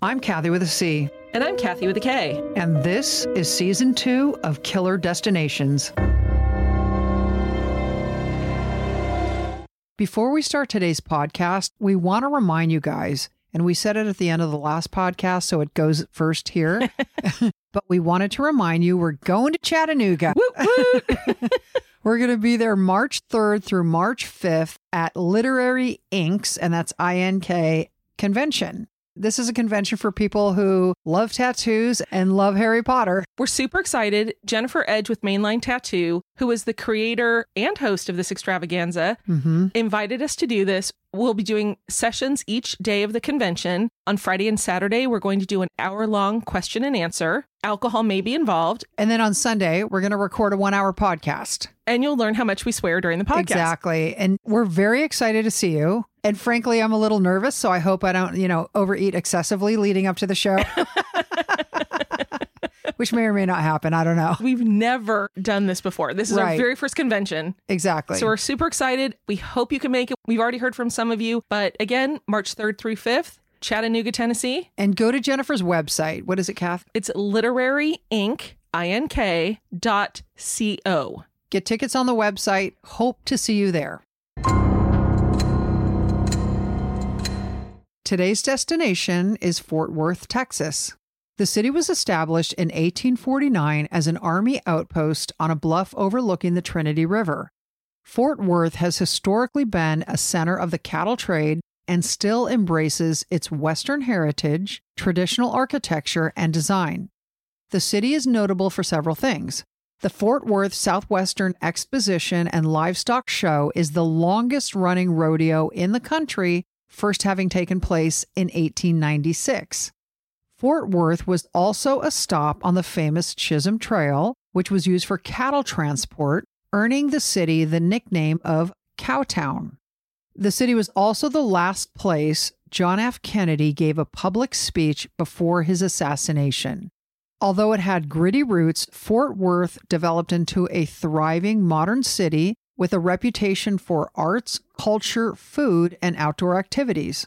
I'm Kathy with a C. And I'm Kathy with a K. And this is season two of Killer Destinations. Before we start today's podcast, we want to remind you guys, and we said it at the end of the last podcast, so it goes first here. but we wanted to remind you we're going to Chattanooga. we're going to be there March 3rd through March 5th at Literary Inks, and that's I N K convention. This is a convention for people who love tattoos and love Harry Potter. We're super excited. Jennifer Edge with Mainline Tattoo, who is the creator and host of this extravaganza, Mm-hmm. invited us to do this. We'll be doing sessions each day of the convention. On Friday and Saturday, we're going to do an hour long question and answer. Alcohol may be involved, And then on Sunday, we're going to record a one hour podcast. and you'll learn how much we swear during the podcast. Exactly. And we're very excited to see you. And frankly, I'm a little nervous, so I hope I don't, you know, overeat excessively leading up to the show. Which may or may not happen. I don't know. We've never done this before. This is our very first convention. Exactly. So we're super excited. We hope you can make it. We've already heard from some of you, but again, March 3rd through 5th, Chattanooga, Tennessee. and go to Jennifer's website. What is it, Kath? It's literary inc, I-N-K dot C-O. Get tickets on the website. Hope to see you there. Today's destination is Fort Worth, Texas. The city was established in 1849 as an army outpost on a bluff overlooking the Trinity River. Fort Worth has historically been a center of the cattle trade and still embraces its Western heritage, traditional architecture, and design. The city is notable for several things. The Fort Worth Southwestern Exposition and Livestock Show is the longest running rodeo in the country, first having taken place in 1896. Fort Worth was also a stop on the famous Chisholm Trail, which was used for cattle transport, earning the city the nickname of Cowtown. The city was also the last place John F. Kennedy gave a public speech before his assassination. Although it had gritty roots, Fort Worth developed into a thriving modern city with a reputation for arts, culture, food, and outdoor activities.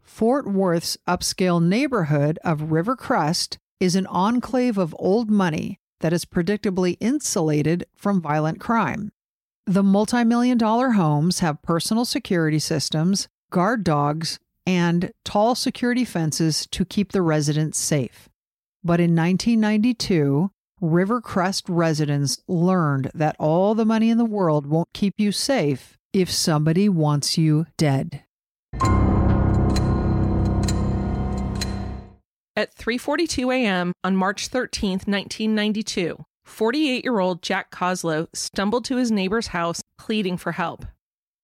Fort Worth's upscale neighborhood of Rivercrest is an enclave of old money that is predictably insulated from violent crime. The multi-million dollar homes have personal security systems, guard dogs, and tall security fences to keep the residents safe. But in 1992, Rivercrest residents learned that all the money in the world won't keep you safe if somebody wants you dead. At 3:42 a.m. on March 13, 1992, 48-year-old Jack Koslow stumbled to his neighbor's house pleading for help.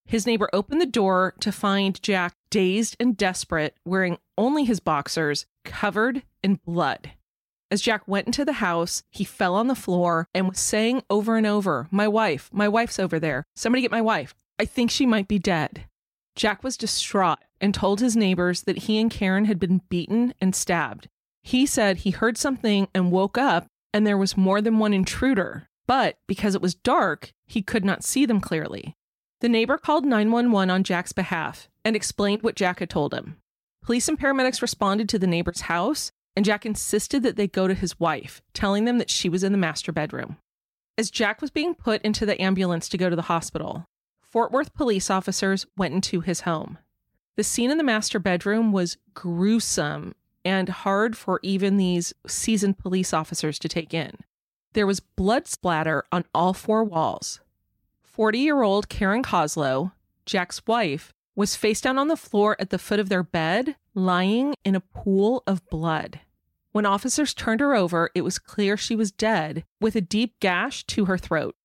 His neighbor opened the door to find Jack dazed and desperate, wearing only his boxers, covered in blood. As Jack went into the house, he fell on the floor and was saying over and over, My wife, my wife's over there. Somebody get my wife. I think she might be dead. Jack was distraught and told his neighbors that he and Caren had been beaten and stabbed. He said he heard something and woke up, and there was more than one intruder, but because it was dark, he could not see them clearly. The neighbor called 911 on Jack's behalf and explained what Jack had told him. Police and paramedics responded to the neighbor's house, and Jack insisted that they go to his wife, telling them that she was in the master bedroom. As Jack was being put into the ambulance to go to the hospital, Fort Worth police officers went into his home. The scene in the master bedroom was gruesome and hard for even these seasoned police officers to take in. There was blood splatter on all four walls. 40 year old Caren Koslow, Jack's wife, was face down on the floor at the foot of their bed, lying in a pool of blood. When officers turned her over, it was clear she was dead with a deep gash to her throat.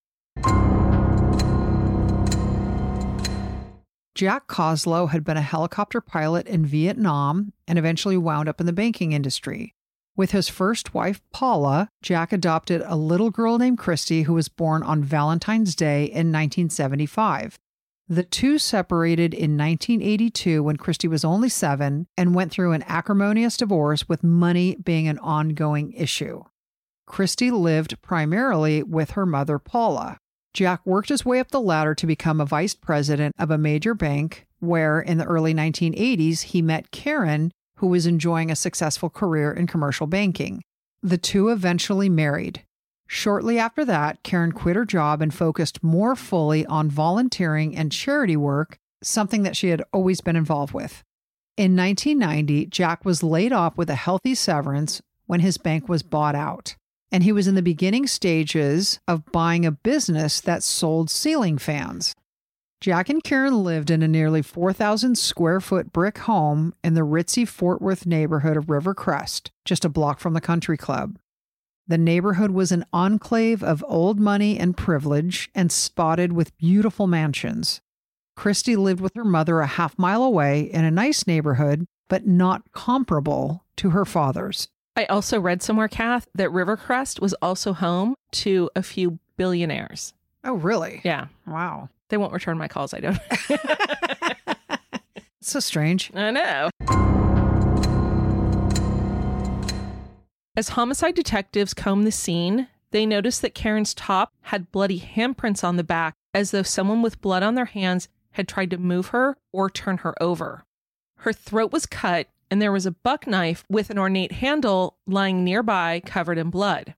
Jack Koslow had been a helicopter pilot in Vietnam and eventually wound up in the banking industry. With his first wife, Paula, Jack adopted a little girl named Christy who was born on Valentine's Day in 1975. The two separated in 1982 when Christy was only seven and went through an acrimonious divorce with money being an ongoing issue. Christy lived primarily with her mother, Paula. Jack worked his way up the ladder to become a vice president of a major bank, where in the early 1980s he met Caren, who was enjoying a successful career in commercial banking. The two eventually married. Shortly after that, Caren quit her job and focused more fully on volunteering and charity work, something that she had always been involved with. In 1990, Jack was laid off with a healthy severance when his bank was bought out and he was in the beginning stages of buying a business that sold ceiling fans. Jack and Caren lived in a nearly 4,000 square foot brick home in the ritzy Fort Worth neighborhood of Rivercrest, just a block from the country club. The neighborhood was an enclave of old money and privilege and spotted with beautiful mansions. Christy lived with her mother a half mile away in a nice neighborhood, but not comparable to her father's. I also read somewhere, Kath, that Rivercrest was also home to a few billionaires. Oh, really? Yeah. Wow. They won't return my calls, I don't. So strange. I know. As homicide detectives combed the scene, they noticed that Caren's top had bloody handprints on the back, as though someone with blood on their hands had tried to move her or turn her over. Her throat was cut, and there was a buck knife with an ornate handle lying nearby, covered in blood.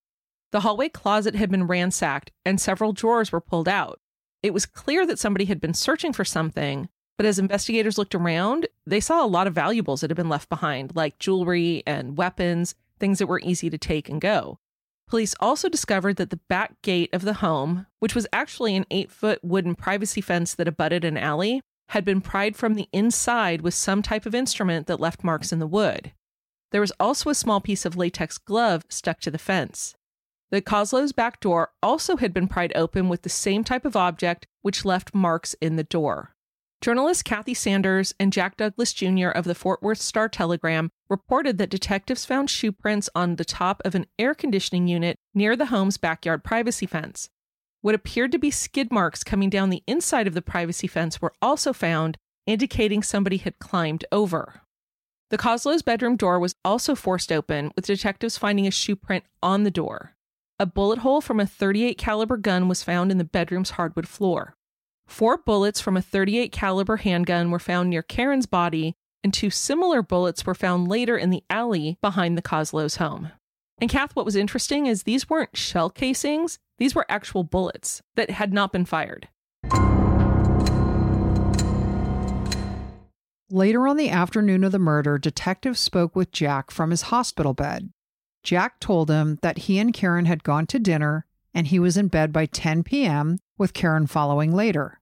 The hallway closet had been ransacked, and several drawers were pulled out. It was clear that somebody had been searching for something, but as investigators looked around, they saw a lot of valuables that had been left behind, like jewelry and weapons, things that were easy to take and go. Police also discovered that the back gate of the home, which was actually an eight foot wooden privacy fence that abutted an alley, had been pried from the inside with some type of instrument that left marks in the wood. There was also a small piece of latex glove stuck to the fence. The Koslow's back door also had been pried open with the same type of object, which left marks in the door. Journalist Kathy Sanders and Jack Douglas Jr. of the Fort Worth Star Telegram reported that detectives found shoe prints on the top of an air conditioning unit near the home's backyard privacy fence. What appeared to be skid marks coming down the inside of the privacy fence were also found, indicating somebody had climbed over. The Koslow's bedroom door was also forced open, with detectives finding a shoe print on the door. A bullet hole from a 38 caliber gun was found in the bedroom's hardwood floor. Four bullets from a 38 caliber handgun were found near Caren's body, and two similar bullets were found later in the alley behind the Koslow's home. And Kath, what was interesting is these weren't shell casings, these were actual bullets that had not been fired. Later on the afternoon of the murder, detectives spoke with Jack from his hospital bed. Jack told him that he and Caren had gone to dinner and he was in bed by 10 p.m., with Caren following later.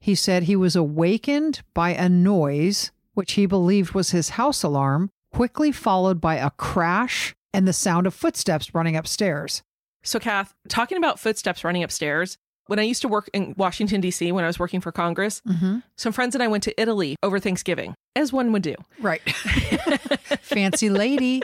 He said he was awakened by a noise, which he believed was his house alarm, quickly followed by a crash and the sound of footsteps running upstairs. So, Kath, talking about footsteps running upstairs, when I used to work in Washington, D.C., when I was working for Congress, Mm-hmm. some friends and I went to Italy over Thanksgiving, as one would do. Right. Fancy lady.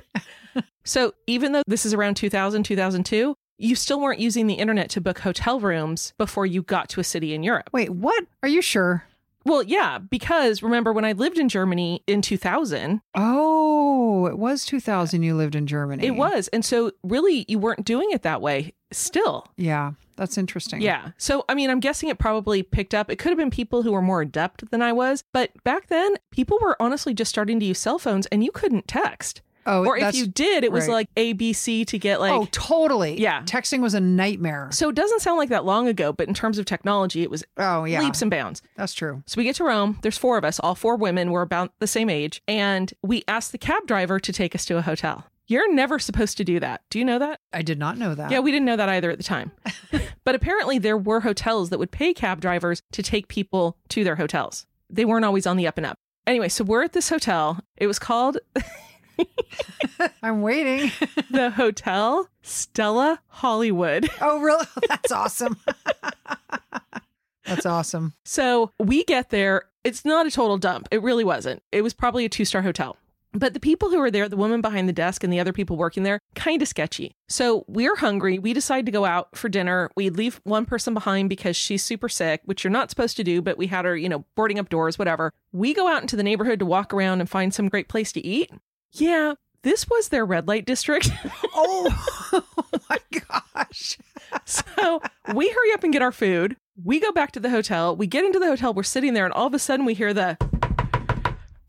So, even though this is around 2000, 2002, you still weren't using the internet to book hotel rooms before you got to a city in Europe. Wait, what? Are you sure? Well, yeah, because remember when I lived in Germany in 2000, Oh, it was 2000 you lived in Germany. it was. And so, really, you weren't doing it that way still. Yeah, that's interesting. Yeah. So, I mean, I'm guessing it probably picked up. It could have been people who were more adept than I was. But back then, people were honestly just starting to use cell phones and you couldn't text. Oh, or if you did, it was right. like ABC to get like. oh, totally. Yeah. Texting was a nightmare. So, it doesn't sound like that long ago, but in terms of technology, it was Oh, yeah. leaps and bounds. That's true. So we get to Rome. There's four of us, all four women. We're about the same age. And we ask the cab driver to take us to a hotel. You're never supposed to do that. Do you know that? I did not know that. Yeah, we didn't know that either at the time. but apparently, there were hotels that would pay cab drivers to take people to their hotels. They weren't always on the up and up. Anyway, so we're at this hotel. It was called I'm waiting. the Hotel Stella Hollywood. oh, really? That's awesome. That's awesome. So we get there. It's not a total dump. It really wasn't. It was probably a two star hotel. But the people who were there, the woman behind the desk and the other people working there, kind of sketchy. So we're hungry. We decide to go out for dinner. We leave one person behind because she's super sick, which you're not supposed to do, but we had her, you know, boarding up doors, whatever. We go out into the neighborhood to walk around and find some great place to eat. Yeah, this was their red light district. Oh, oh my gosh. so we hurry up and get our food. We go back to the hotel. We get into the hotel. We're sitting there, and all of a sudden we hear the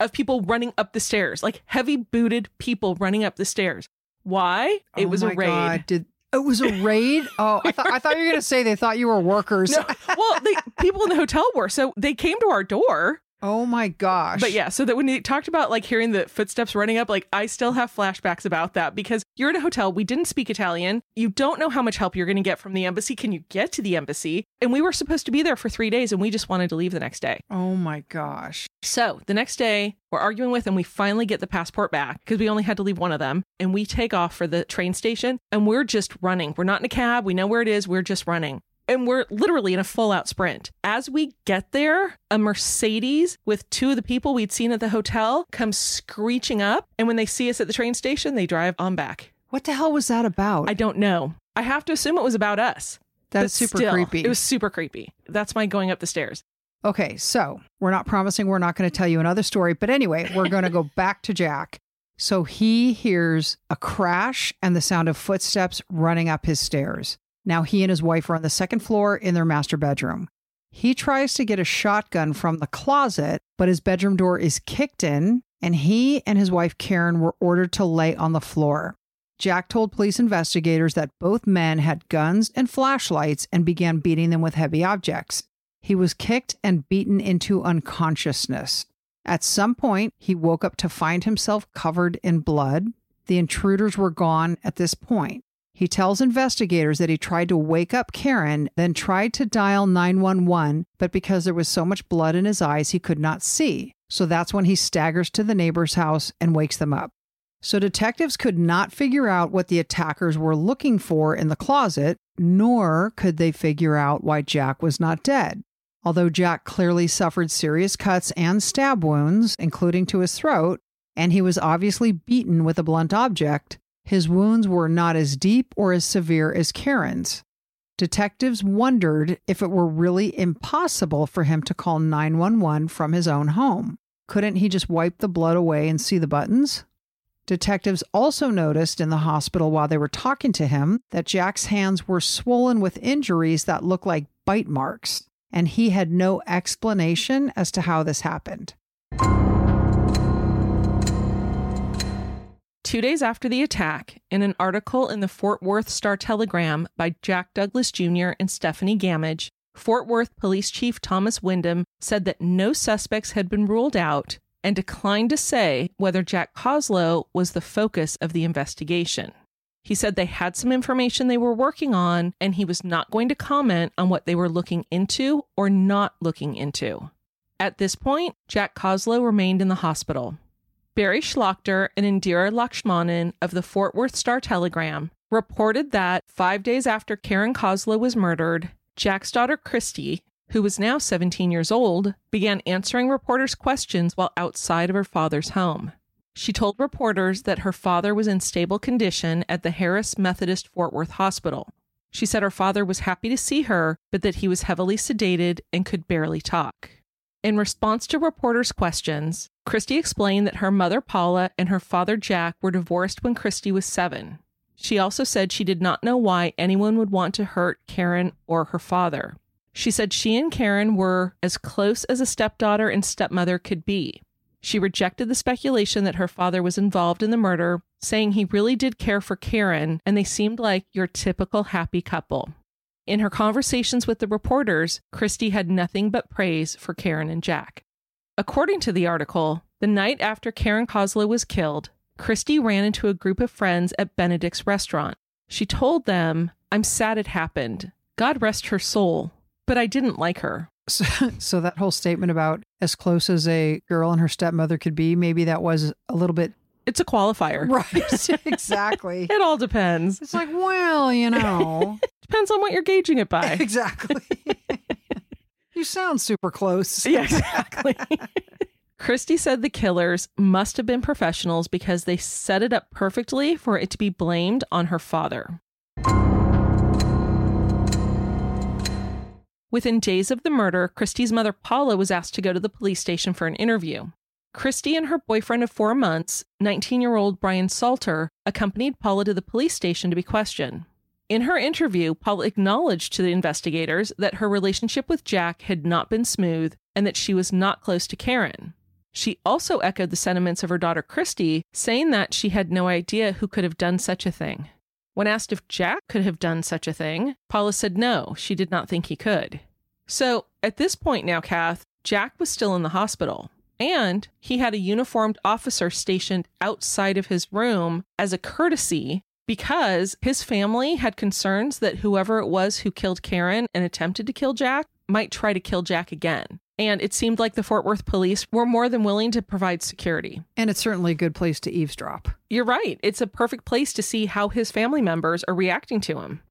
of people running up the stairs, like heavy booted people running up the stairs. Why? It Oh was a raid. God. Did it was a raid? Oh, I thought I thought you were gonna say they thought you were workers. No, well, the people in the hotel were. So they came to our door. Oh my gosh. But yeah, so that when they talked about like hearing the footsteps running up, like I still have flashbacks about that because you're in a hotel. We didn't speak Italian. You don't know how much help you're going to get from the embassy. Can you get to the embassy? And we were supposed to be there for three days and we just wanted to leave the next day. Oh my gosh. So the next day, we're arguing with, and we finally get the passport back because we only had to leave one of them. And we take off for the train station and we're just running. We're not in a cab. We know where it is. We're just running. And we're literally in a full out sprint. As we get there, a Mercedes with two of the people we'd seen at the hotel comes screeching up. And when they see us at the train station, they drive on back. What the hell was that about? I don't know. I have to assume it was about us. That But super still, creepy. It was super creepy. That's my going up the stairs. Okay, so we're not promising we're not going to tell you another story, but anyway, we're going to go back to Jack. So he hears a crash and the sound of footsteps running up his stairs. Now he and his wife are on the second floor in their master bedroom. He tries to get a shotgun from the closet, but his bedroom door is kicked in, and he and his wife Caren were ordered to lay on the floor. Jack told police investigators that both men had guns and flashlights and began beating them with heavy objects. He was kicked and beaten into unconsciousness. At some point, he woke up to find himself covered in blood. The intruders were gone at this point. He tells investigators that he tried to wake up Caren, then tried to dial 911, but because there was so much blood in his eyes, he could not see. So that's when he staggers to the neighbor's house and wakes them up. So detectives could not figure out what the attackers were looking for in the closet, nor could they figure out why Jack was not dead. Although Jack clearly suffered serious cuts and stab wounds, including to his throat, and he was obviously beaten with a blunt object, his wounds were not as deep or as severe as Caren's. Detectives wondered if it were really impossible for him to call 911 from his own home. Couldn't he just wipe the blood away and see the buttons? Detectives also noticed in the hospital while they were talking to him that Jack's hands were swollen with injuries that looked like bite marks, and he had no explanation as to how this happened. Two days after the attack, in an article in the Fort Worth Star Telegram by Jack Douglas Jr. and Stephanie Gamage, Fort Worth Police Chief Thomas Windham said that no suspects had been ruled out and declined to say whether Jack Koslow was the focus of the investigation. He said they had some information they were working on and he was not going to comment on what they were looking into or not looking into. At this point, Jack Koslow remained in the hospital. Barry Schlachter and Indira Lakshmanan of the Fort Worth Star Telegram reported that five days after Caren Koslow was murdered, Jack's daughter Christy, who was now 17 years old, began answering reporters' questions while outside of her father's home. She told reporters that her father was in stable condition at the Harris Methodist Fort Worth Hospital. She said her father was happy to see her, but that he was heavily sedated and could barely talk. In response to reporters' questions, Christy explained that her mother Paula and her father Jack were divorced when Christy was seven. She also said she did not know why anyone would want to hurt Caren or her father. She said she and Caren were as close as a stepdaughter and stepmother could be. She rejected the speculation that her father was involved in the murder, saying he really did care for Caren and they seemed like your typical happy couple. In her conversations with the reporters, Christy had nothing but praise for Caren and Jack. According to the article, the night after Caren Koslow was killed, Christy ran into a group of friends at Benedict's restaurant. She told them, I'm sad it happened. God rest her soul. But I didn't like her. So, so that whole statement about as close as a girl and her stepmother could be, maybe that was a little bit It's a qualifier. right. exactly. It all depends. It's like, well, you know, Depends on what you're gauging it by. exactly. You sound super close. Yeah, exactly. Christy said the killers must have been professionals because they set it up perfectly for it to be blamed on her father. Within days of the murder, Christy's mother Paula was asked to go to the police station for an interview. Christy and her boyfriend of four months, 19 year old Brian Salter, accompanied Paula to the police station to be questioned. In her interview, Paula acknowledged to the investigators that her relationship with Jack had not been smooth and that she was not close to Caren. She also echoed the sentiments of her daughter Christy, saying that she had no idea who could have done such a thing. When asked if Jack could have done such a thing, Paula said no, she did not think he could. So, at this point now, Kath, Jack was still in the hospital, and he had a uniformed officer stationed outside of his room as a courtesy because his family had concerns that whoever it was who killed Caren and attempted to kill Jack might try to kill Jack again. And it seemed like the Fort Worth police were more than willing to provide security. And it's certainly a good place to eavesdrop. You're right. It's a perfect place to see how his family members are reacting to him.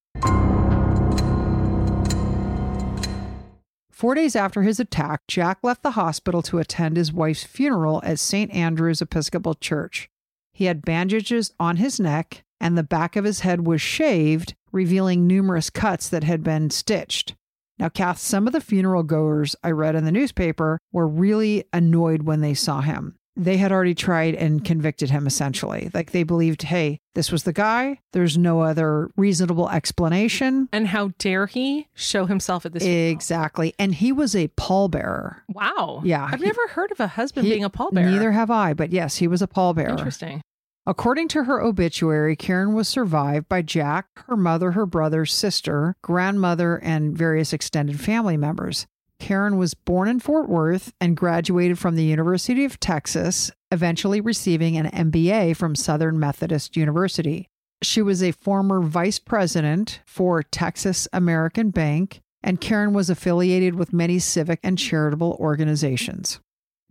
Four days after his attack, Jack left the hospital to attend his wife's funeral at St. Andrew's Episcopal Church. He had bandages on his neck, and the back of his head was shaved, revealing numerous cuts that had been stitched. Now, Kath, some of the funeral goers I read in the newspaper were really annoyed when they saw him. They had already tried and convicted him essentially. Like they believed, hey, this was the guy. There's no other reasonable explanation. And how dare he show himself at this funeral? Exactly. And he was a pallbearer. Wow. Yeah, I've he- never heard of a husband He- being a pallbearer. Neither have I, but yes, he was a pallbearer. Interesting. According to her obituary, Caren was survived by Jack, her mother, her brother, sister, grandmother, and various extended family members. Caren was born in Fort Worth and graduated from the University of Texas, eventually receiving an MBA from Southern Methodist University. She was a former vice president for Texas American Bank, and Caren was affiliated with many civic and charitable organizations.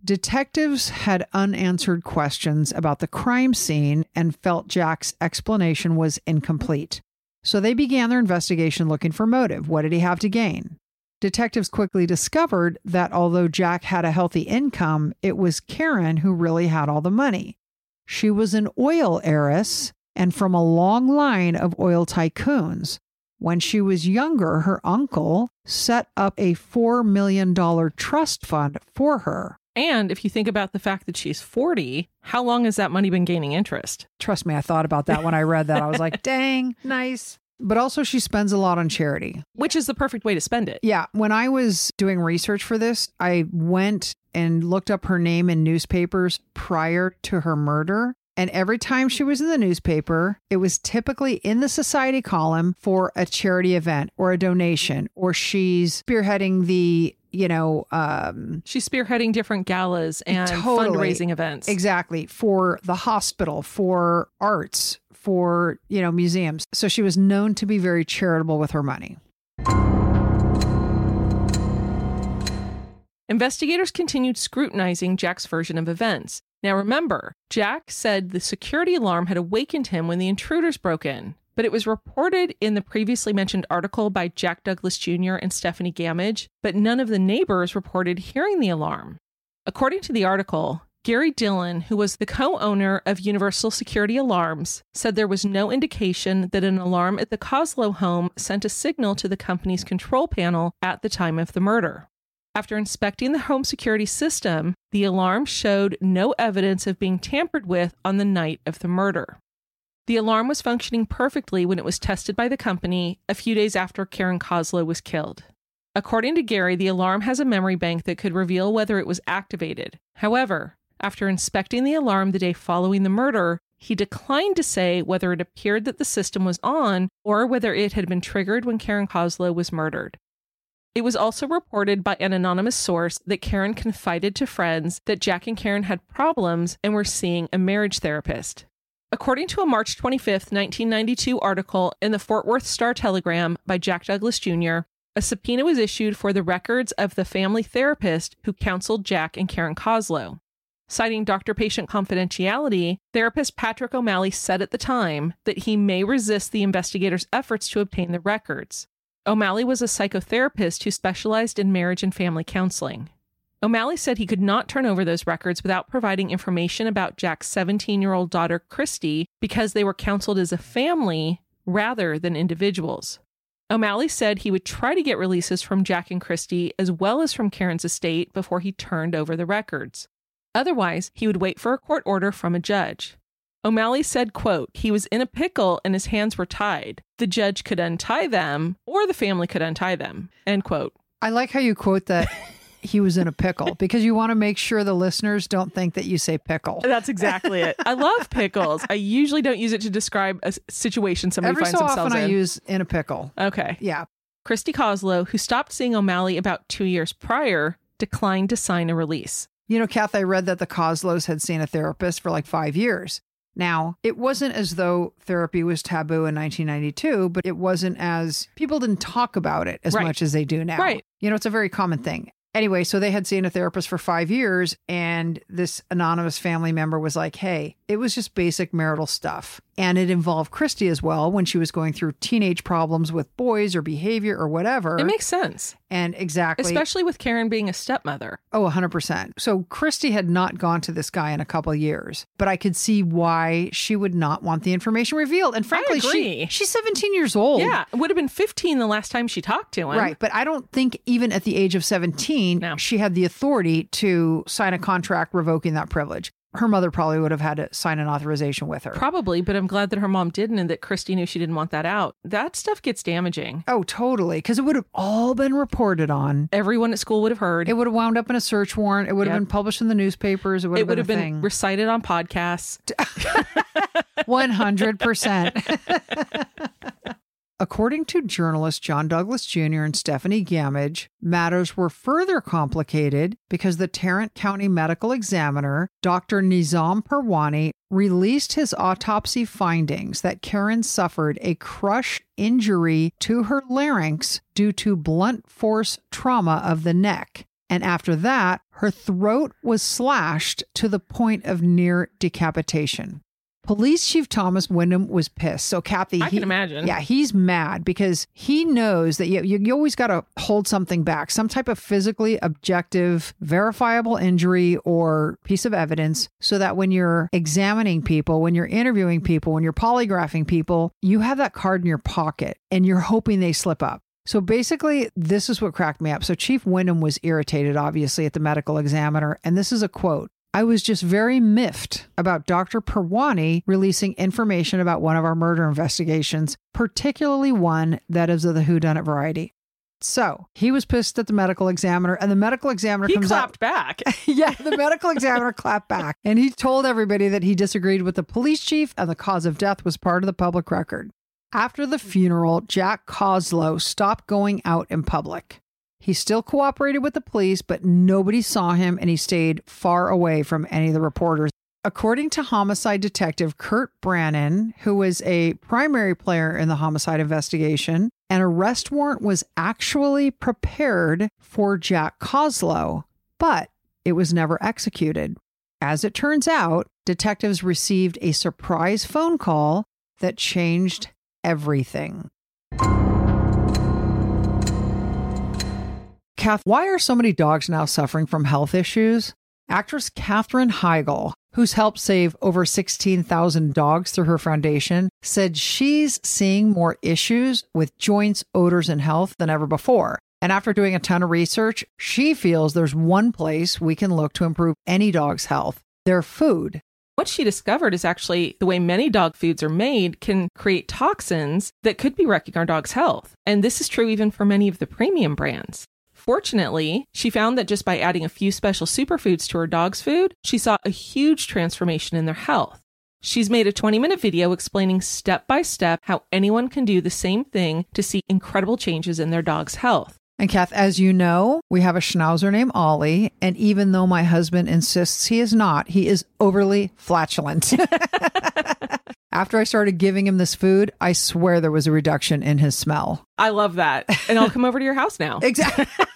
Detectives had unanswered questions about the crime scene and felt Jack's explanation was incomplete. So they began their investigation looking for motive. What did he have to gain? Detectives quickly discovered that although Jack had a healthy income, it was Caren who really had all the money. She was an oil heiress and from a long line of oil tycoons. When she was younger, her uncle set up a $4 million trust fund for her. And if you think about the fact that she's 40, how long has that money been gaining interest? Trust me, I thought about that when I read that. I was like, dang, nice. But also, she spends a lot on charity. Which is the perfect way to spend it. Yeah. When I was doing research for this, I went and looked up her name in newspapers prior to her murder. And every time she was in the newspaper, it was typically in the society column for a charity event or a donation, or she's spearheading the, you know, um, She's spearheading different galas and Totally. fundraising events. Exactly. For the hospital, for arts, for, you know, museums. So she was known to be very charitable with her money. Investigators continued scrutinizing Jack's version of events. Now remember, Jack said the security alarm had awakened him when the intruders broke in, but it was reported in the previously mentioned article by Jack Douglas Jr. and Stephanie Gamage, but none of the neighbors reported hearing the alarm. According to the article, Gary Dillon, who was the co owner of Universal Security Alarms, said there was no indication that an alarm at the Koslow home sent a signal to the company's control panel at the time of the murder. After inspecting the home security system, the alarm showed no evidence of being tampered with on the night of the murder. The alarm was functioning perfectly when it was tested by the company a few days after Caren Koslow was killed. According to Gary, the alarm has a memory bank that could reveal whether it was activated. However, after inspecting the alarm the day following the murder, he declined to say whether it appeared that the system was on or whether it had been triggered when Caren Koslow was murdered. It was also reported by an anonymous source that Caren confided to friends that Jack and Caren had problems and were seeing a marriage therapist. According to a March 25, 1992 article in the Fort Worth Star Telegram by Jack Douglas Jr., a subpoena was issued for the records of the family therapist who counseled Jack and Caren Koslow. Citing doctor patient confidentiality, therapist Patrick O'Malley said at the time that he may resist the investigators' efforts to obtain the records. O'Malley was a psychotherapist who specialized in marriage and family counseling. O'Malley said he could not turn over those records without providing information about Jack's 17 year old daughter, Christy, because they were counseled as a family rather than individuals. O'Malley said he would try to get releases from Jack and Christy as well as from Caren's estate before he turned over the records. Otherwise, he would wait for a court order from a judge. O'Malley said, quote, he was in a pickle and his hands were tied. The judge could untie them or the family could untie them, end quote. I like how you quote that he was in a pickle because you want to make sure the listeners don't think that you say pickle. That's exactly it. I love pickles. I usually don't use it to describe a situation somebody Every finds so themselves often in. I use in a pickle. okay. Yeah. Christy Koslow, who stopped seeing O'Malley about two years prior, declined to sign a release. You know, Kath, I read that the Koslows had seen a therapist for like five years. Now, it wasn't as though therapy was taboo in 1992, but it wasn't as people didn't talk about it as Right. much as they do now. Right. You know, it's a very common thing. Anyway, so they had seen a therapist for five years, and this anonymous family member was like, hey, it was just basic marital stuff. And it involved Christy as well when she was going through teenage problems with boys or behavior or whatever. It makes sense, and exactly. especially with Caren being a stepmother. Oh, 100%. So Christy had not gone to this guy in a couple of years, but I could see why she would not want the information revealed. And frankly, she she's 17 years old. Yeah, it would have been 15 the last time she talked to him. Right. But I don't think even at the age of 17, No. she had the authority to sign a contract revoking that privilege. Her mother probably would have had to sign an authorization with her. Probably, but I'm glad that her mom didn't and that Christy knew she didn't want that out. That stuff gets damaging. oh, totally. Because it would have all been reported on. Everyone at school would have heard. It would have wound up in a search warrant. It would have been published in the newspapers. It would It have would been have a been thing. recited on podcasts. 100%. According to journalists John Douglas Jr. and Stephanie Gamage, matters were further complicated because the Tarrant County medical examiner, Dr. Nizam Peerwani, released his autopsy findings that Caren suffered a crush injury to her larynx due to blunt force trauma of the neck. And after that, her throat was slashed to the point of near decapitation. Police Chief Thomas Windham was pissed. So, Kathy, I he- can imagine. Yeah, he's mad because he knows that you, you, you always got to hold something back, some type of physically objective, verifiable injury or piece of evidence, so that when you're examining people, when you're interviewing people, when you're polygraphing people, you have that card in your pocket and you're hoping they slip up. So basically, this is what cracked me up. So Chief Windham was irritated, obviously, at the medical examiner. And this is a quote I was just very miffed about Dr. Peerwani releasing information about one of our murder investigations, particularly one that is of the whodunit variety. So he was pissed at the medical examiner, and the medical examiner He comes clapped out. back. yeah, the medical examiner clapped back, and he told everybody that he disagreed with the police chief and the cause of death was part of the public record. After the funeral, Jack Koslow stopped going out in public. He still cooperated with the police, but nobody saw him and he stayed far away from any of the reporters. According to homicide detective Kurt Brannon, who was a primary player in the homicide investigation, an arrest warrant was actually prepared for Jack Koslow, but it was never executed. As it turns out, detectives received a surprise phone call that changed everything. Kath, why are so many dogs now suffering from health issues? Actress Katherine Heigl, who's helped save over 16,000 dogs through her foundation, said she's seeing more issues with joints, odors, and health than ever before. And after doing a ton of research, she feels there's one place we can look to improve any dog's health their food. What she discovered is actually the way many dog foods are made can create toxins that could be wrecking our dog's health. And this is true even for many of the premium brands. Fortunately, she found that just by adding a few special superfoods to her dog's food, she saw a huge transformation in their health. She's made a 20 minute video explaining step by step how anyone can do the same thing to see incredible changes in their dog's health. And Kath, as you know, we have a schnauzer named Ollie. And even though my husband insists he is not, he is overly flatulent. After I started giving him this food, I swear there was a reduction in his smell. I love that. And I'll come over to your house now. Exactly.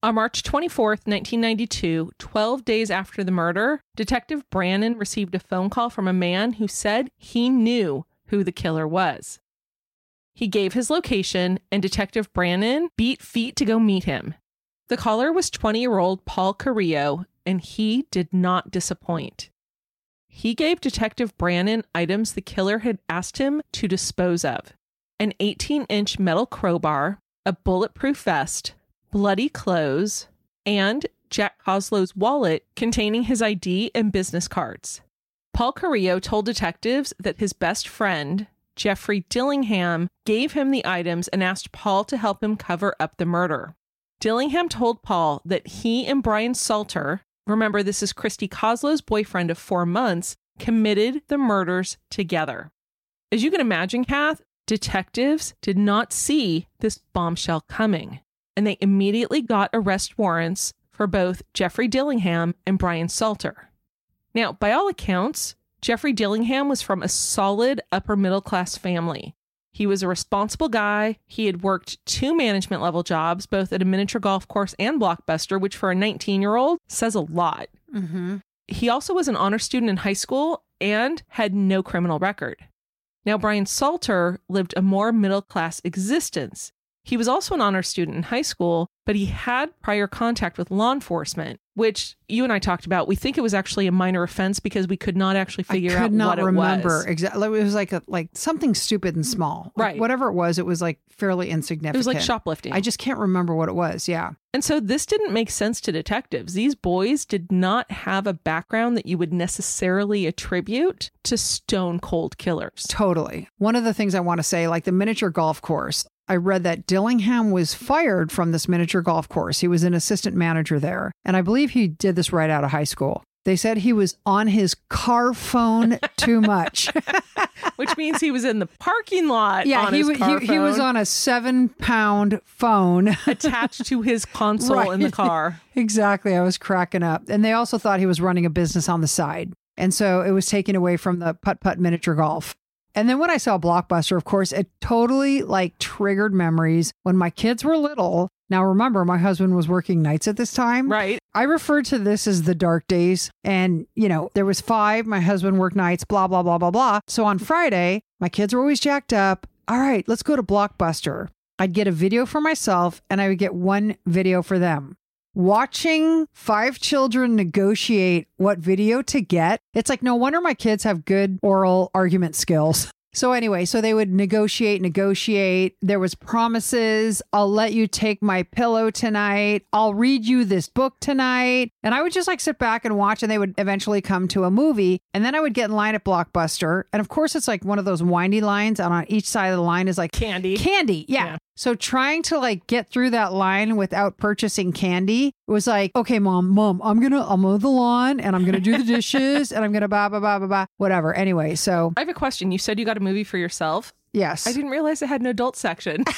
On March 24th, 1992, 12 days after the murder, Detective Brannon received a phone call from a man who said he knew who the killer was. He gave his location, and Detective Brannon beat feet to go meet him. The caller was 20 year old Paul Carrillo, and he did not disappoint. He gave Detective Brannon items the killer had asked him to dispose of an 18 inch metal crowbar, a bulletproof vest, bloody clothes, and Jack Koslow's wallet containing his ID and business cards. Paul Carrillo told detectives that his best friend, Jeffrey Dillingham, gave him the items and asked Paul to help him cover up the murder. Dillingham told Paul that he and Brian Salter, remember this is Christy Koslow's boyfriend of four months, committed the murders together. As you can imagine, Kath, detectives did not see this bombshell coming and they immediately got arrest warrants for both Jeffrey Dillingham and Brian Salter. Now, by all accounts, Jeffrey Dillingham was from a solid upper middle class family. He was a responsible guy. He had worked two management level jobs, both at a miniature golf course and Blockbuster, which for a 19 year old says a lot. Mm-hmm. He also was an honor student in high school and had no criminal record. Now, Brian Salter lived a more middle class existence. He was also an honor student in high school, but he had prior contact with law enforcement, which you and I talked about. We think it was actually a minor offense because we could not actually figure out what we're doing. I could not what remember it was. exactly. It was like a, like something stupid and small. Like, Right. Whatever it was, it was like fairly insignificant. It was like shoplifting. I just can't remember what it was. Yeah. And so this didn't make sense to detectives. These boys did not have a background that you would necessarily attribute to stone cold killers. Totally. One of the things I want to say, like the miniature golf course, I read that Dillingham was fired from this miniature golf course. He was an assistant manager there. And I believe he did this right out of high school. They said he was on his car phone too much. Which means he was in the parking lot. yeah, on he, his car he, he was on a seven pound phone. attached to his console in the car. exactly. I was cracking up. And they also thought he was running a business on the side. And so it was taken away from the putt putt miniature golf. And then when I saw Blockbuster, of course, it totally like triggered memories when my kids were little. Now, remember, my husband was working nights at this time. Right. I refer to this as the dark days. And, you know, there was five, my husband worked nights, blah, blah, blah, blah, blah. So on Friday, my kids were always jacked up. All right, let's go to Blockbuster. I'd get a video for myself and I would get one video for them. Watching five children negotiate what video to get, it's like no wonder my kids have good oral argument skills. So anyway, so they would negotiate, negotiate. There was promises. I'll let you take my pillow tonight. I'll read you this book tonight. And I would just like sit back and watch and they would eventually come to a movie. And then I would get in line at Blockbuster. And of course it's like one of those windy lines and on each side of the line is like Candy. Candy. Yeah. Yeah. So trying to like get through that line without purchasing candy was like, okay, mom, mom, I'm gonna I'll mow the lawn and I'm gonna do the dishes and I'm gonna blah blah blah blah blah whatever. Anyway, so I have a question. You said you got a movie for yourself. yes. I didn't realize it had an adult section.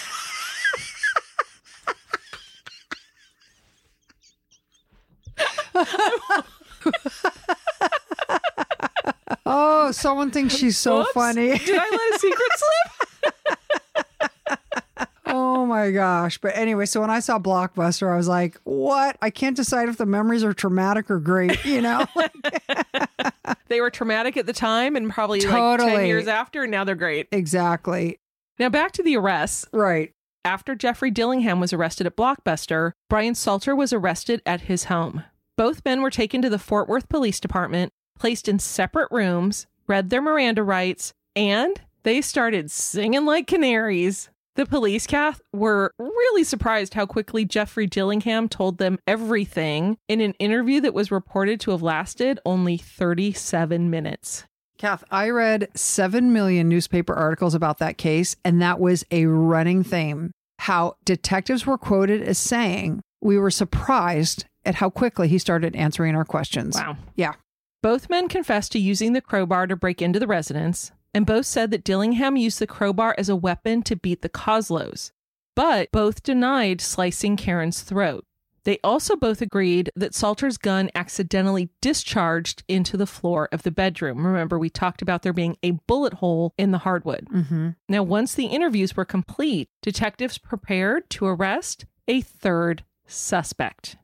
Oh, someone thinks she's so Whoops. funny. Did I let a secret slip? Oh my gosh. But anyway, so when I saw Blockbuster, I was like, what? I can't decide if the memories are traumatic or great, you know? They were traumatic at the time and probably like 10 years after, and now they're great. exactly. Now back to the arrests. Right. After Jeffrey Dillingham was arrested at Blockbuster, Brian Salter was arrested at his home. Both men were taken to the Fort Worth Police Department, placed in separate rooms, read their Miranda rights, and they started singing like canaries. The police, Kath, were really surprised how quickly Jeffrey Dillingham told them everything in an interview that was reported to have lasted only 37 minutes. Kath, I read 7 million newspaper articles about that case, and that was a running theme. How detectives were quoted as saying, We were surprised at how quickly he started answering our questions. Wow. Yeah. Both men confessed to using the crowbar to break into the residence, and both said that Dillingham used the crowbar as a weapon to beat the Koslows. But both denied slicing Caren's throat. They also both agreed that Salter's gun accidentally discharged into the floor of the bedroom. Remember, we talked about there being a bullet hole in the hardwood. Mm-hmm. Now, once the interviews were complete, detectives prepared to arrest a third suspect.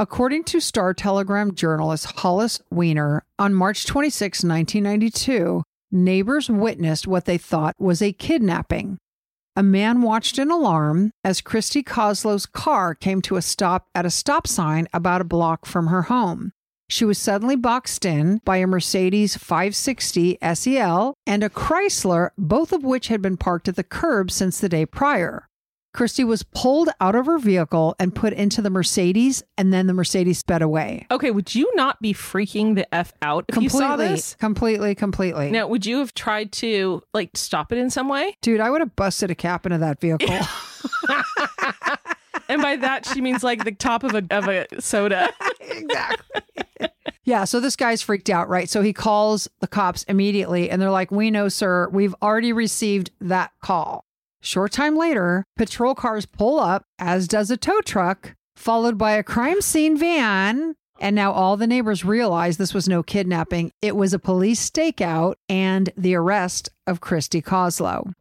According to Star Telegram journalist Hollis Weiner, on March 26, 1992, neighbors witnessed what they thought was a kidnapping. A man watched an alarm as Christy Koslow's car came to a stop at a stop sign about a block from her home. She was suddenly boxed in by a Mercedes 560 SEL and a Chrysler, both of which had been parked at the curb since the day prior. Christy was pulled out of her vehicle and put into the Mercedes, and then the Mercedes sped away. Okay, would you not be freaking the F out if you saw this? completely, completely. Now, would you have tried to like stop it in some way? Dude, I would have busted a cap into that vehicle. And by that, she means like the top of a of a soda. exactly. yeah, so this guy's freaked out, right? So he calls the cops immediately and they're like, We know, sir, we've already received that call. Short time later, patrol cars pull up, as does a tow truck, followed by a crime scene van. And now all the neighbors realize this was no kidnapping. It was a police stakeout and the arrest of Christy Koslow.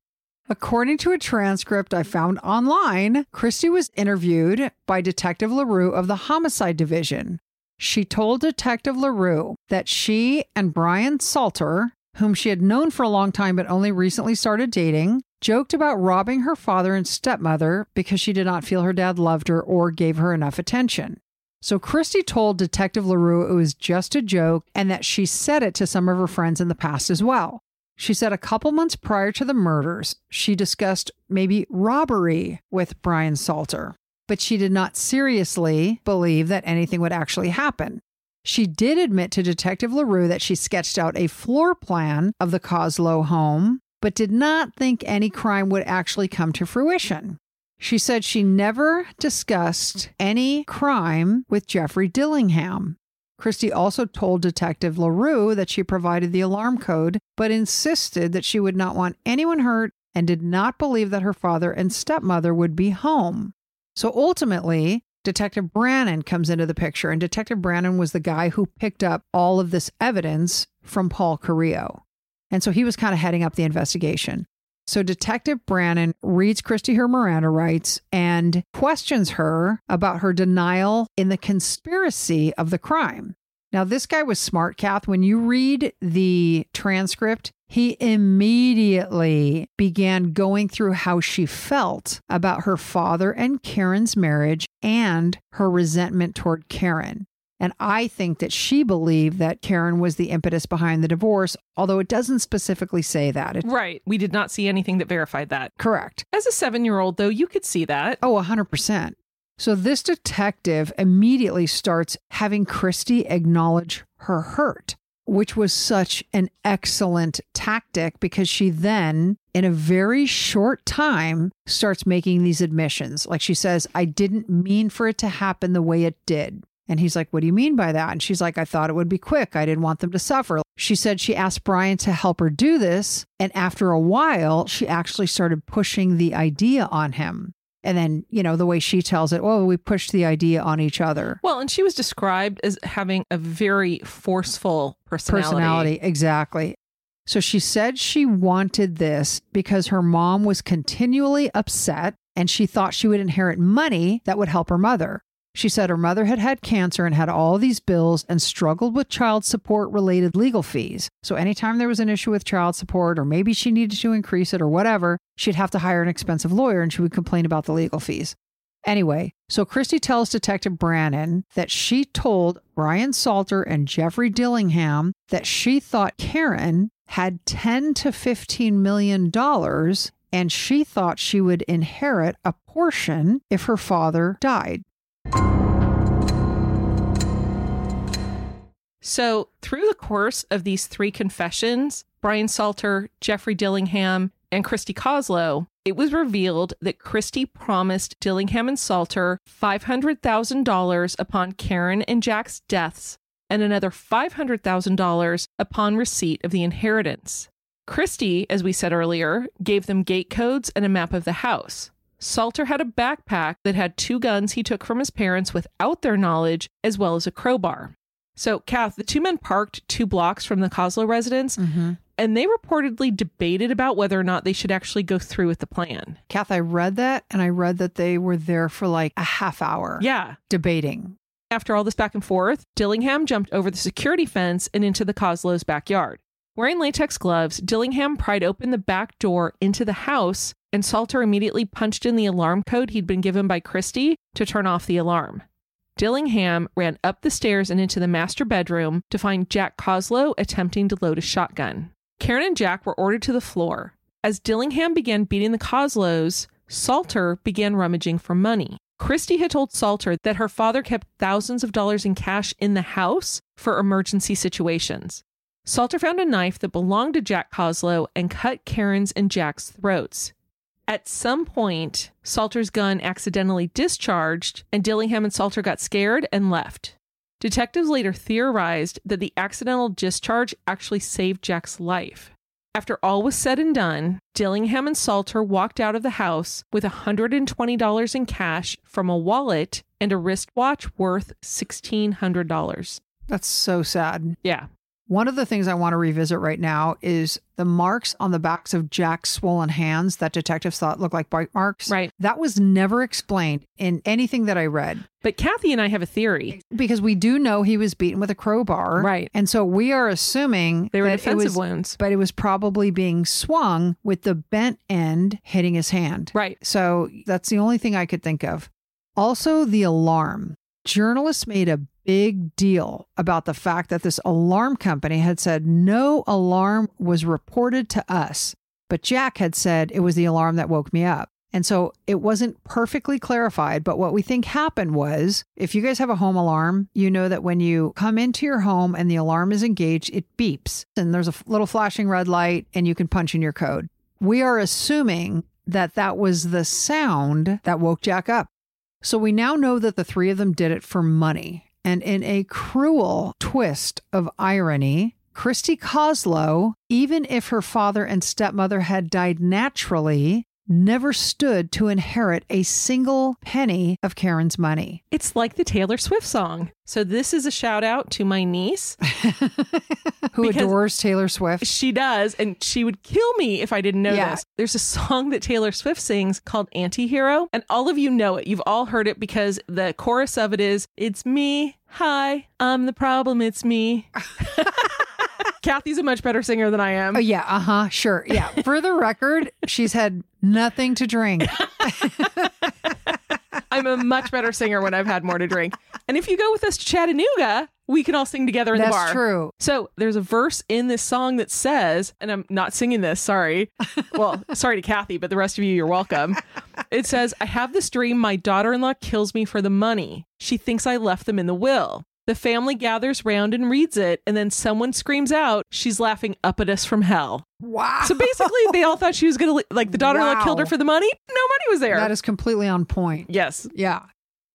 According to a transcript I found online, Christy was interviewed by Detective LaRue of the Homicide Division. She told Detective LaRue that she and Brian Salter, whom she had known for a long time but only recently started dating, joked about robbing her father and stepmother because she did not feel her dad loved her or gave her enough attention. So Christy told Detective LaRue it was just a joke and that she said it to some of her friends in the past as well. She said a couple months prior to the murders, she discussed maybe robbery with Brian Salter, but she did not seriously believe that anything would actually happen. She did admit to Detective LaRue that she sketched out a floor plan of the Koslow home, but did not think any crime would actually come to fruition. She said she never discussed any crime with Jeffrey Dillingham. Christie also told Detective LaRue that she provided the alarm code, but insisted that she would not want anyone hurt and did not believe that her father and stepmother would be home. So ultimately, Detective Brannon comes into the picture, and Detective Brannon was the guy who picked up all of this evidence from Paul Carrillo. And so he was kind of heading up the investigation. So Detective Brannon reads Christy her Miranda rights and questions her about her denial in the conspiracy of the crime. Now, this guy was smart, Kath. When you read the transcript, he immediately began going through how she felt about her father and Caren's marriage and her resentment toward Caren. And I think that she believed that Caren was the impetus behind the divorce, although it doesn't specifically say that. It, Right. We did not see anything that verified that. correct. As a seven year old, though, you could see that. Oh, 100%. So this detective immediately starts having Christy acknowledge her hurt, which was such an excellent tactic because she then, in a very short time, starts making these admissions. Like she says, I didn't mean for it to happen the way it did. And he's like, What do you mean by that? And she's like, I thought it would be quick. I didn't want them to suffer. She said she asked Brian to help her do this. And after a while, she actually started pushing the idea on him. And then, you know, the way she tells it, oh, we pushed the idea on each other. Well, and she was described as having a very forceful personality. Personality, exactly. So she said she wanted this because her mom was continually upset and she thought she would inherit money that would help her mother. She said her mother had had cancer and had all these bills and struggled with child support related legal fees. So, anytime there was an issue with child support, or maybe she needed to increase it or whatever, she'd have to hire an expensive lawyer and she would complain about the legal fees. Anyway, so Christy tells Detective Brannon that she told Brian Salter and Jeffrey Dillingham that she thought Caren had 10 to 15 million dollars and she thought she would inherit a portion if her father died. So, through the course of these three confessions, Brian Salter, Jeffrey Dillingham, and Christy Koslow, it was revealed that Christy promised Dillingham and Salter $500,000 upon Caren and Jack's deaths and another $500,000 upon receipt of the inheritance. Christy, as we said earlier, gave them gate codes and a map of the house. Salter had a backpack that had two guns he took from his parents without their knowledge, as well as a crowbar. So, Kath, the two men parked two blocks from the Koslow residence, Mm-hmm. and they reportedly debated about whether or not they should actually go through with the plan. Kath, I read that and I read that they were there for like a half hour Yeah. debating. After all this back and forth, Dillingham jumped over the security fence and into the Koslow's backyard. Wearing latex gloves, Dillingham pried open the back door into the house, and Salter immediately punched in the alarm code he'd been given by Christie to turn off the alarm. Dillingham ran up the stairs and into the master bedroom to find Jack Koslow attempting to load a shotgun. Caren and Jack were ordered to the floor. As Dillingham began beating the Koslows, Salter began rummaging for money. Christie had told Salter that her father kept thousands of dollars in cash in the house for emergency situations. Salter found a knife that belonged to Jack Koslow and cut Caren's and Jack's throats. At some point, Salter's gun accidentally discharged, and Dillingham and Salter got scared and left. Detectives later theorized that the accidental discharge actually saved Jack's life. After all was said and done, Dillingham and Salter walked out of the house with $120 in cash from a wallet and a wristwatch worth $1,600. That's so sad. Yeah. One of the things I want to revisit right now is the marks on the backs of Jack's swollen hands that detectives thought looked like bite marks. Right. That was never explained in anything that I read But Kathy and I have a theory. because we do know he was beaten with a crowbar. Right. And so we are assuming They were defensive was, wounds. but it was probably being swung with the bent end hitting his hand. Right. So that's the only thing I could think of. Also, the alarm. Journalists made a big deal about the fact that this alarm company had said no alarm was reported to us, but Jack had said it was the alarm that woke me up. And so it wasn't perfectly clarified, but what we think happened was if you guys have a home alarm, you know that when you come into your home and the alarm is engaged, it beeps and there's a little flashing red light and you can punch in your code. We are assuming that that was the sound that woke Jack up. So we now know that the three of them did it for money. And in a cruel twist of irony, Christy Koslow, even if her father and stepmother had died naturally, never stood to inherit a single penny of Caren's money. It's like the Taylor Swift song. So this is a shout out to my niece. Who adores Taylor Swift? She does, and she would kill me if I didn't know Yeah. this. There's a song that Taylor Swift sings called Antihero, and all of you know it. You've all heard it because the chorus of it is, It's me. Hi, I'm the problem. It's me. Kathy's a much better singer than I am. Oh, yeah, uh huh, sure. Yeah. For the record, she's had nothing to drink. I'm a much better singer when I've had more to drink. And if you go with us to Chattanooga, we can all sing together in That's the bar. true. So there's a verse in this song that says, and I'm not singing this, sorry. Well, sorry to Kathy, but the rest of you, you're welcome. It says, I have this dream my daughter in law kills me for the money. She thinks I left them in the will. The family gathers round and reads it, and then someone screams out, She's laughing up at us from hell. Wow. So basically, they all thought she was going to, like, the daughter Wow. killed her for the money. No money was there. That is completely on point. yes. Yeah.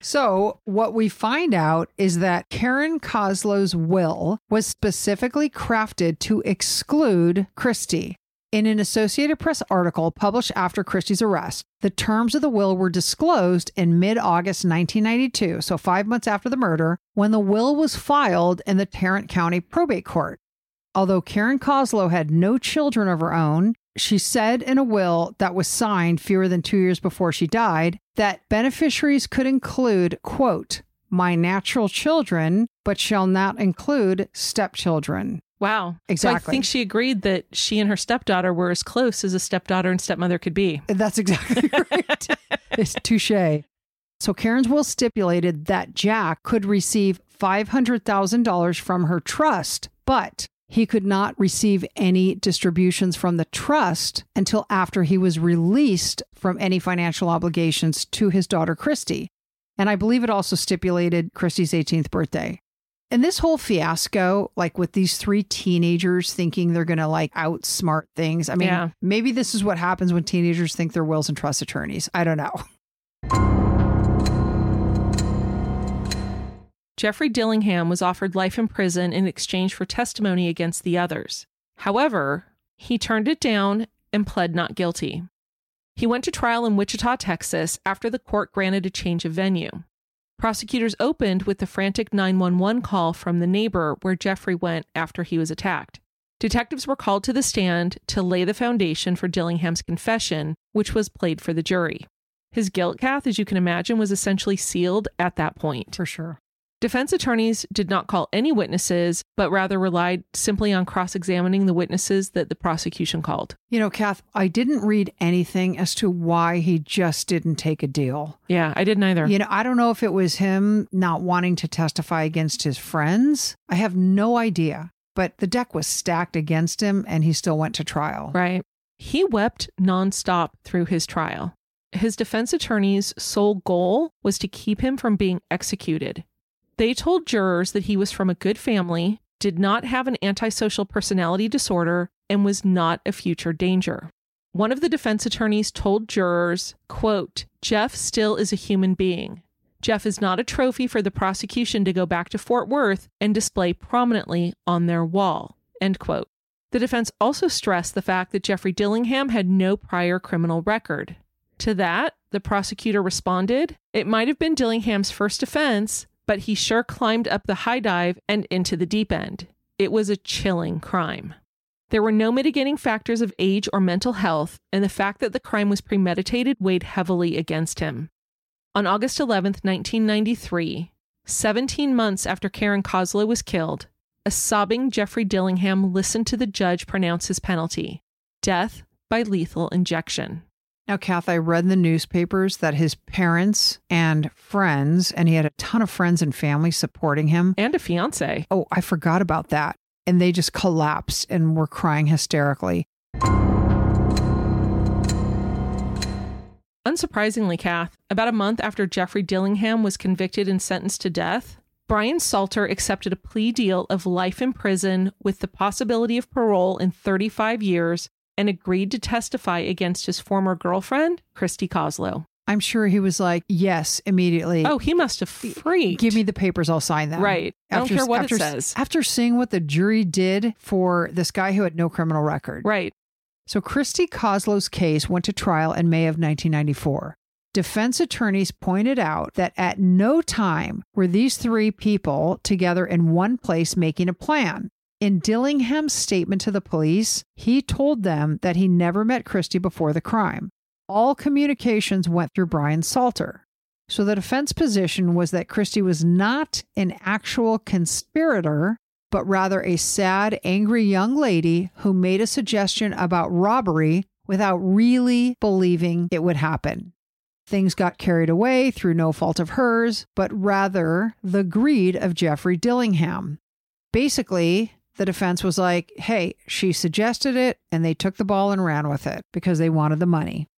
So, what we find out is that Caren Koslow's will was specifically crafted to exclude Christie. In an Associated Press article published after Christie's arrest, the terms of the will were disclosed in mid August 1992, so five months after the murder, when the will was filed in the Tarrant County Probate Court. Although Caren Koslow had no children of her own, she said in a will that was signed fewer than two years before she died that beneficiaries could include, quote, my natural children, but shall not include stepchildren. Wow. Exactly. So I think she agreed that she and her stepdaughter were as close as a stepdaughter and stepmother could be. That's exactly right. it's touche. So Caren's will stipulated that Jack could receive $500,000 from her trust, but he could not receive any distributions from the trust until after he was released from any financial obligations to his daughter Christy. And I believe it also stipulated Christy's 18th birthday. And this whole fiasco, like with these three teenagers thinking they're going to like outsmart things. I mean, Yeah. maybe this is what happens when teenagers think they're wills and trust attorneys. I don't know. Jeffrey Dillingham was offered life in prison in exchange for testimony against the others. However, he turned it down and pled not guilty. He went to trial in Wichita, Texas, after the court granted a change of venue. Prosecutors opened with the frantic 911 call from the neighbor where Jeffrey went after he was attacked. Detectives were called to the stand to lay the foundation for Dillingham's confession, which was played for the jury. His guilt, Kath, as you can imagine, was essentially sealed at that point. For sure. Defense attorneys did not call any witnesses, but rather relied simply on cross examining the witnesses that the prosecution called. You know, Kath, I didn't read anything as to why he just didn't take a deal. Yeah, I didn't either. You know, I don't know if it was him not wanting to testify against his friends. I have no idea. But the deck was stacked against him and he still went to trial. Right. He wept nonstop through his trial. His defense attorney's sole goal was to keep him from being executed. They told jurors that he was from a good family, did not have an antisocial personality disorder, and was not a future danger. One of the defense attorneys told jurors, quote, Jeff still is a human being. Jeff is not a trophy for the prosecution to go back to Fort Worth and display prominently on their wall. End quote. The defense also stressed the fact that Jeffrey Dillingham had no prior criminal record. To that, the prosecutor responded, It might have been Dillingham's first offense, but he sure climbed up the high dive and into the deep end. It was a chilling crime. There were no mitigating factors of age or mental health, and the fact that the crime was premeditated weighed heavily against him. On August 11, 1993, 17 months after Caren Koslow was killed, a sobbing Jeffrey Dillingham listened to the judge pronounce his penalty death by lethal injection. Now, Kath, I read in the newspapers that his parents and friends, and he had a ton of friends and family supporting him. And a fiance. Oh, I forgot about that. And they just collapsed and were crying hysterically. Unsurprisingly, Kath, about a month after Jeffrey Dillingham was convicted and sentenced to death, Brian Salter accepted a plea deal of life in prison with the possibility of parole in 35 years and agreed to testify against his former girlfriend, Christy Koslow. I'm sure he was like, yes, immediately. Oh, he must have freaked. Give me the papers, I'll sign them. Right. I don't care what it after, says. After seeing what the jury did for this guy who had no criminal record. Right. So Christy Koslow's case went to trial in May of 1994. Defense attorneys pointed out that at no time were these three people together in one place making a plan. In Dillingham's statement to the police, he told them that he never met Christie before the crime. All communications went through Brian Salter. So the defense position was that Christie was not an actual conspirator, but rather a sad, angry young lady who made a suggestion about robbery without really believing it would happen. Things got carried away through no fault of hers, but rather the greed of Jeffrey Dillingham. Basically, the defense was like, hey, she suggested it, and they took the ball and ran with it because they wanted the money.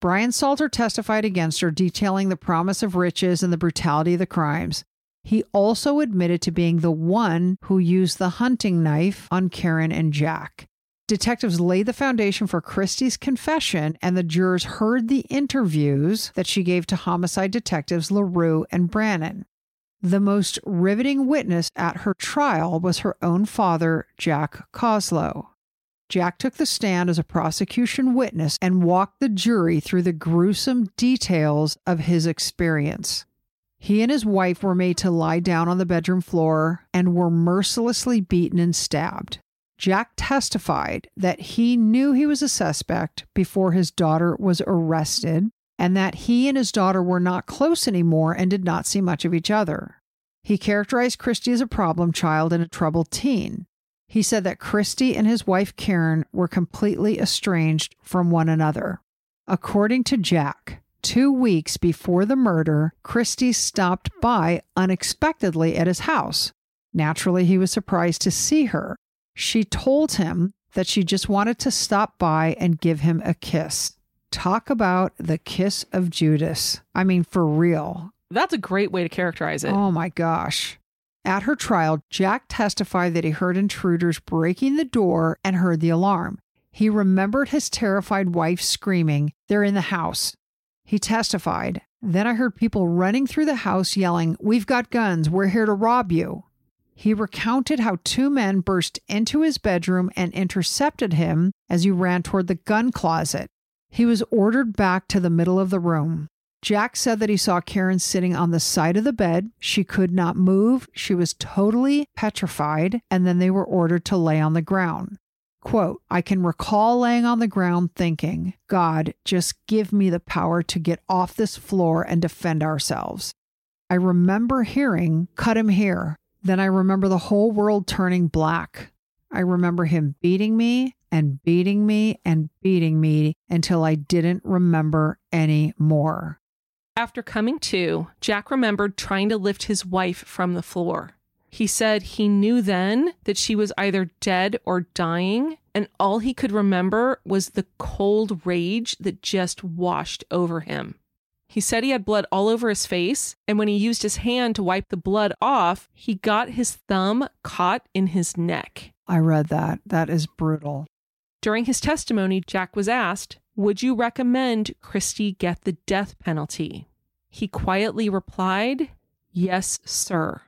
Brian Salter testified against her, detailing the promise of riches and the brutality of the crimes. He also admitted to being the one who used the hunting knife on Caren and Jack. Detectives laid the foundation for Christie's confession, and the jurors heard the interviews that she gave to homicide detectives LaRue and Brannon. The most riveting witness at her trial was her own father, Jack Koslow. Jack took the stand as a prosecution witness and walked the jury through the gruesome details of his experience. He and his wife were made to lie down on the bedroom floor and were mercilessly beaten and stabbed. Jack testified that he knew he was a suspect before his daughter was arrested and that he and his daughter were not close anymore and did not see much of each other. He characterized Christy as a problem child and a troubled teen. He said that Christy and his wife Caren were completely estranged from one another. According to Jack, two weeks before the murder, Christy stopped by unexpectedly at his house. Naturally, he was surprised to see her. She told him that she just wanted to stop by and give him a kiss. Talk about the kiss of Judas. I mean, for real. That's a great way to characterize it. Oh my gosh. At her trial, Jack testified that he heard intruders breaking the door and heard the alarm. He remembered his terrified wife screaming, They're in the house. He testified, Then I heard people running through the house yelling, We've got guns, we're here to rob you. He recounted how two men burst into his bedroom and intercepted him as he ran toward the gun closet. He was ordered back to the middle of the room. Jack said that he saw Caren sitting on the side of the bed. She could not move. She was totally petrified, and then they were ordered to lay on the ground. Quote, I can recall laying on the ground thinking, God, just give me the power to get off this floor and defend ourselves. I remember hearing, cut him here. Then I remember the whole world turning black. I remember him beating me and beating me and beating me until I didn't remember any more. After coming to, Jack remembered trying to lift his wife from the floor. He said he knew then that she was either dead or dying, and all he could remember was the cold rage that just washed over him. He said he had blood all over his face, and when he used his hand to wipe the blood off, he got his thumb caught in his neck. I read that. That is brutal. During his testimony, Jack was asked, Would you recommend Christy get the death penalty? He quietly replied, Yes, sir.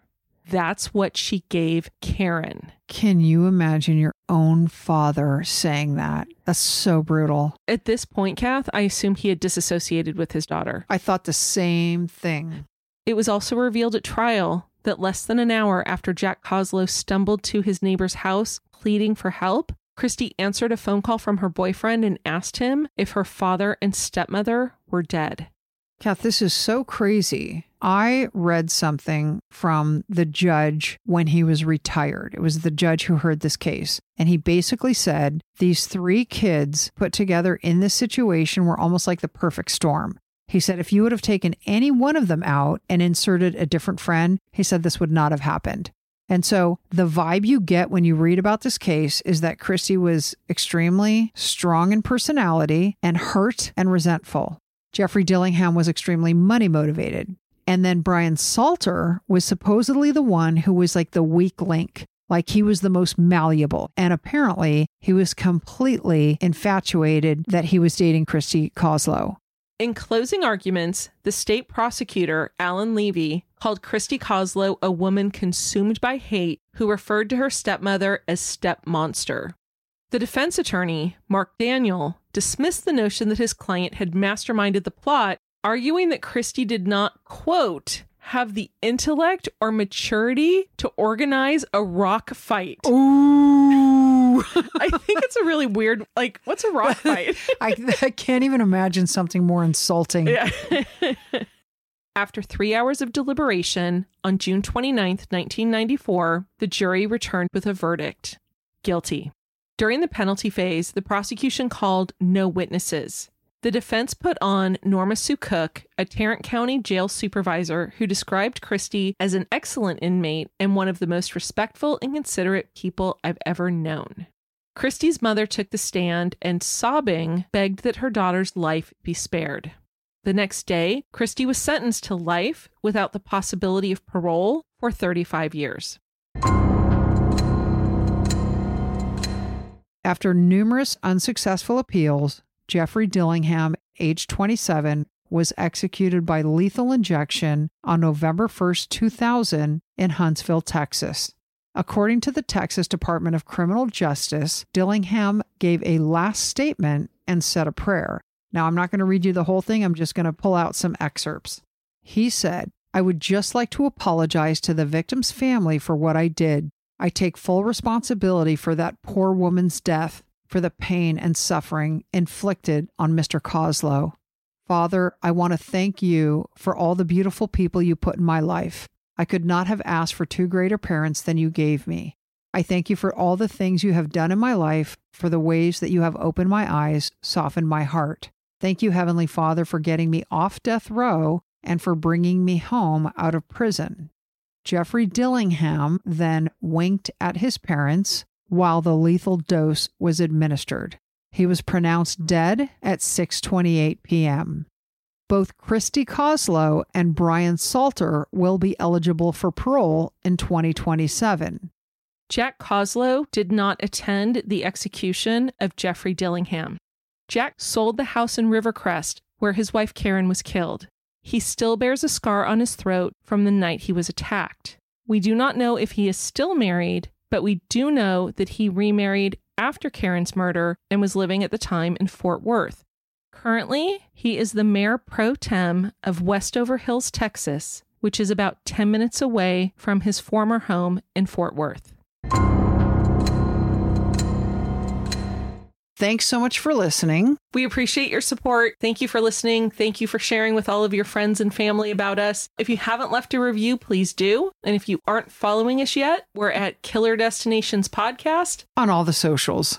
That's what she gave Caren. Can you imagine your own father saying that? That's so brutal. At this point, Kath, I assume he had disassociated with his daughter. I thought the same thing. It was also revealed at trial that less than an hour after Jack Koslow stumbled to his neighbor's house pleading for help, Christy answered a phone call from her boyfriend and asked him if her father and stepmother were dead. Kath, this is so crazy. I read something from the judge when he was retired. It was the judge who heard this case. And he basically said these three kids put together in this situation were almost like the perfect storm. He said if you would have taken any one of them out and inserted a different friend, he said this would not have happened. And so the vibe you get when you read about this case is that Christy was extremely strong in personality and hurt and resentful. Jeffrey Dillingham was extremely money motivated. And then Brian Salter was supposedly the one who was like the weak link, like he was the most malleable. And apparently he was completely infatuated that he was dating Christy Koslow. In closing arguments, the state prosecutor, Alan Levy, called Christy Koslow a woman consumed by hate who referred to her stepmother as step monster. The defense attorney, Mark Daniel, dismissed the notion that his client had masterminded the plot, arguing that Christy did not, quote, have the intellect or maturity to organize a rock fight. Ooh. I think it's a really weird, like, what's a rock fight? I, I can't even imagine something more insulting. Yeah. After three hours of deliberation, on June 29th, 1994, the jury returned with a verdict guilty. During the penalty phase, the prosecution called no witnesses. The defense put on Norma Sue Cook, a Tarrant County jail supervisor who described Christie as an excellent inmate and one of the most respectful and considerate people I've ever known. Christie's mother took the stand and, sobbing, begged that her daughter's life be spared. The next day, Christy was sentenced to life without the possibility of parole for 35 years. After numerous unsuccessful appeals, Jeffrey Dillingham, age 27, was executed by lethal injection on November 1, 2000, in Huntsville, Texas. According to the Texas Department of Criminal Justice, Dillingham gave a last statement and said a prayer. Now, I'm not going to read you the whole thing, I'm just going to pull out some excerpts. He said, I would just like to apologize to the victim's family for what I did. I take full responsibility for that poor woman's death, for the pain and suffering inflicted on Mr. Koslow. Father, I want to thank you for all the beautiful people you put in my life. I could not have asked for two greater parents than you gave me. I thank you for all the things you have done in my life, for the ways that you have opened my eyes, softened my heart. Thank you, Heavenly Father, for getting me off death row and for bringing me home out of prison. Jeffrey Dillingham then winked at his parents while the lethal dose was administered. He was pronounced dead at 6:28 p.m. Both Christy Koslow and Brian Salter will be eligible for parole in 2027. Jack Koslow did not attend the execution of Jeffrey Dillingham. Jack sold the house in Rivercrest where his wife Caren was killed. He still bears a scar on his throat from the night he was attacked. We do not know if he is still married, but we do know that he remarried after Caren's murder and was living at the time in Fort Worth. Currently, he is the mayor pro tem of Westover Hills, Texas, which is about 10 minutes away from his former home in Fort Worth. Thanks so much for listening. We appreciate your support. Thank you for listening. Thank you for sharing with all of your friends and family about us. If you haven't left a review, please do. And if you aren't following us yet, we're at Killer Destinations Podcast on all the socials.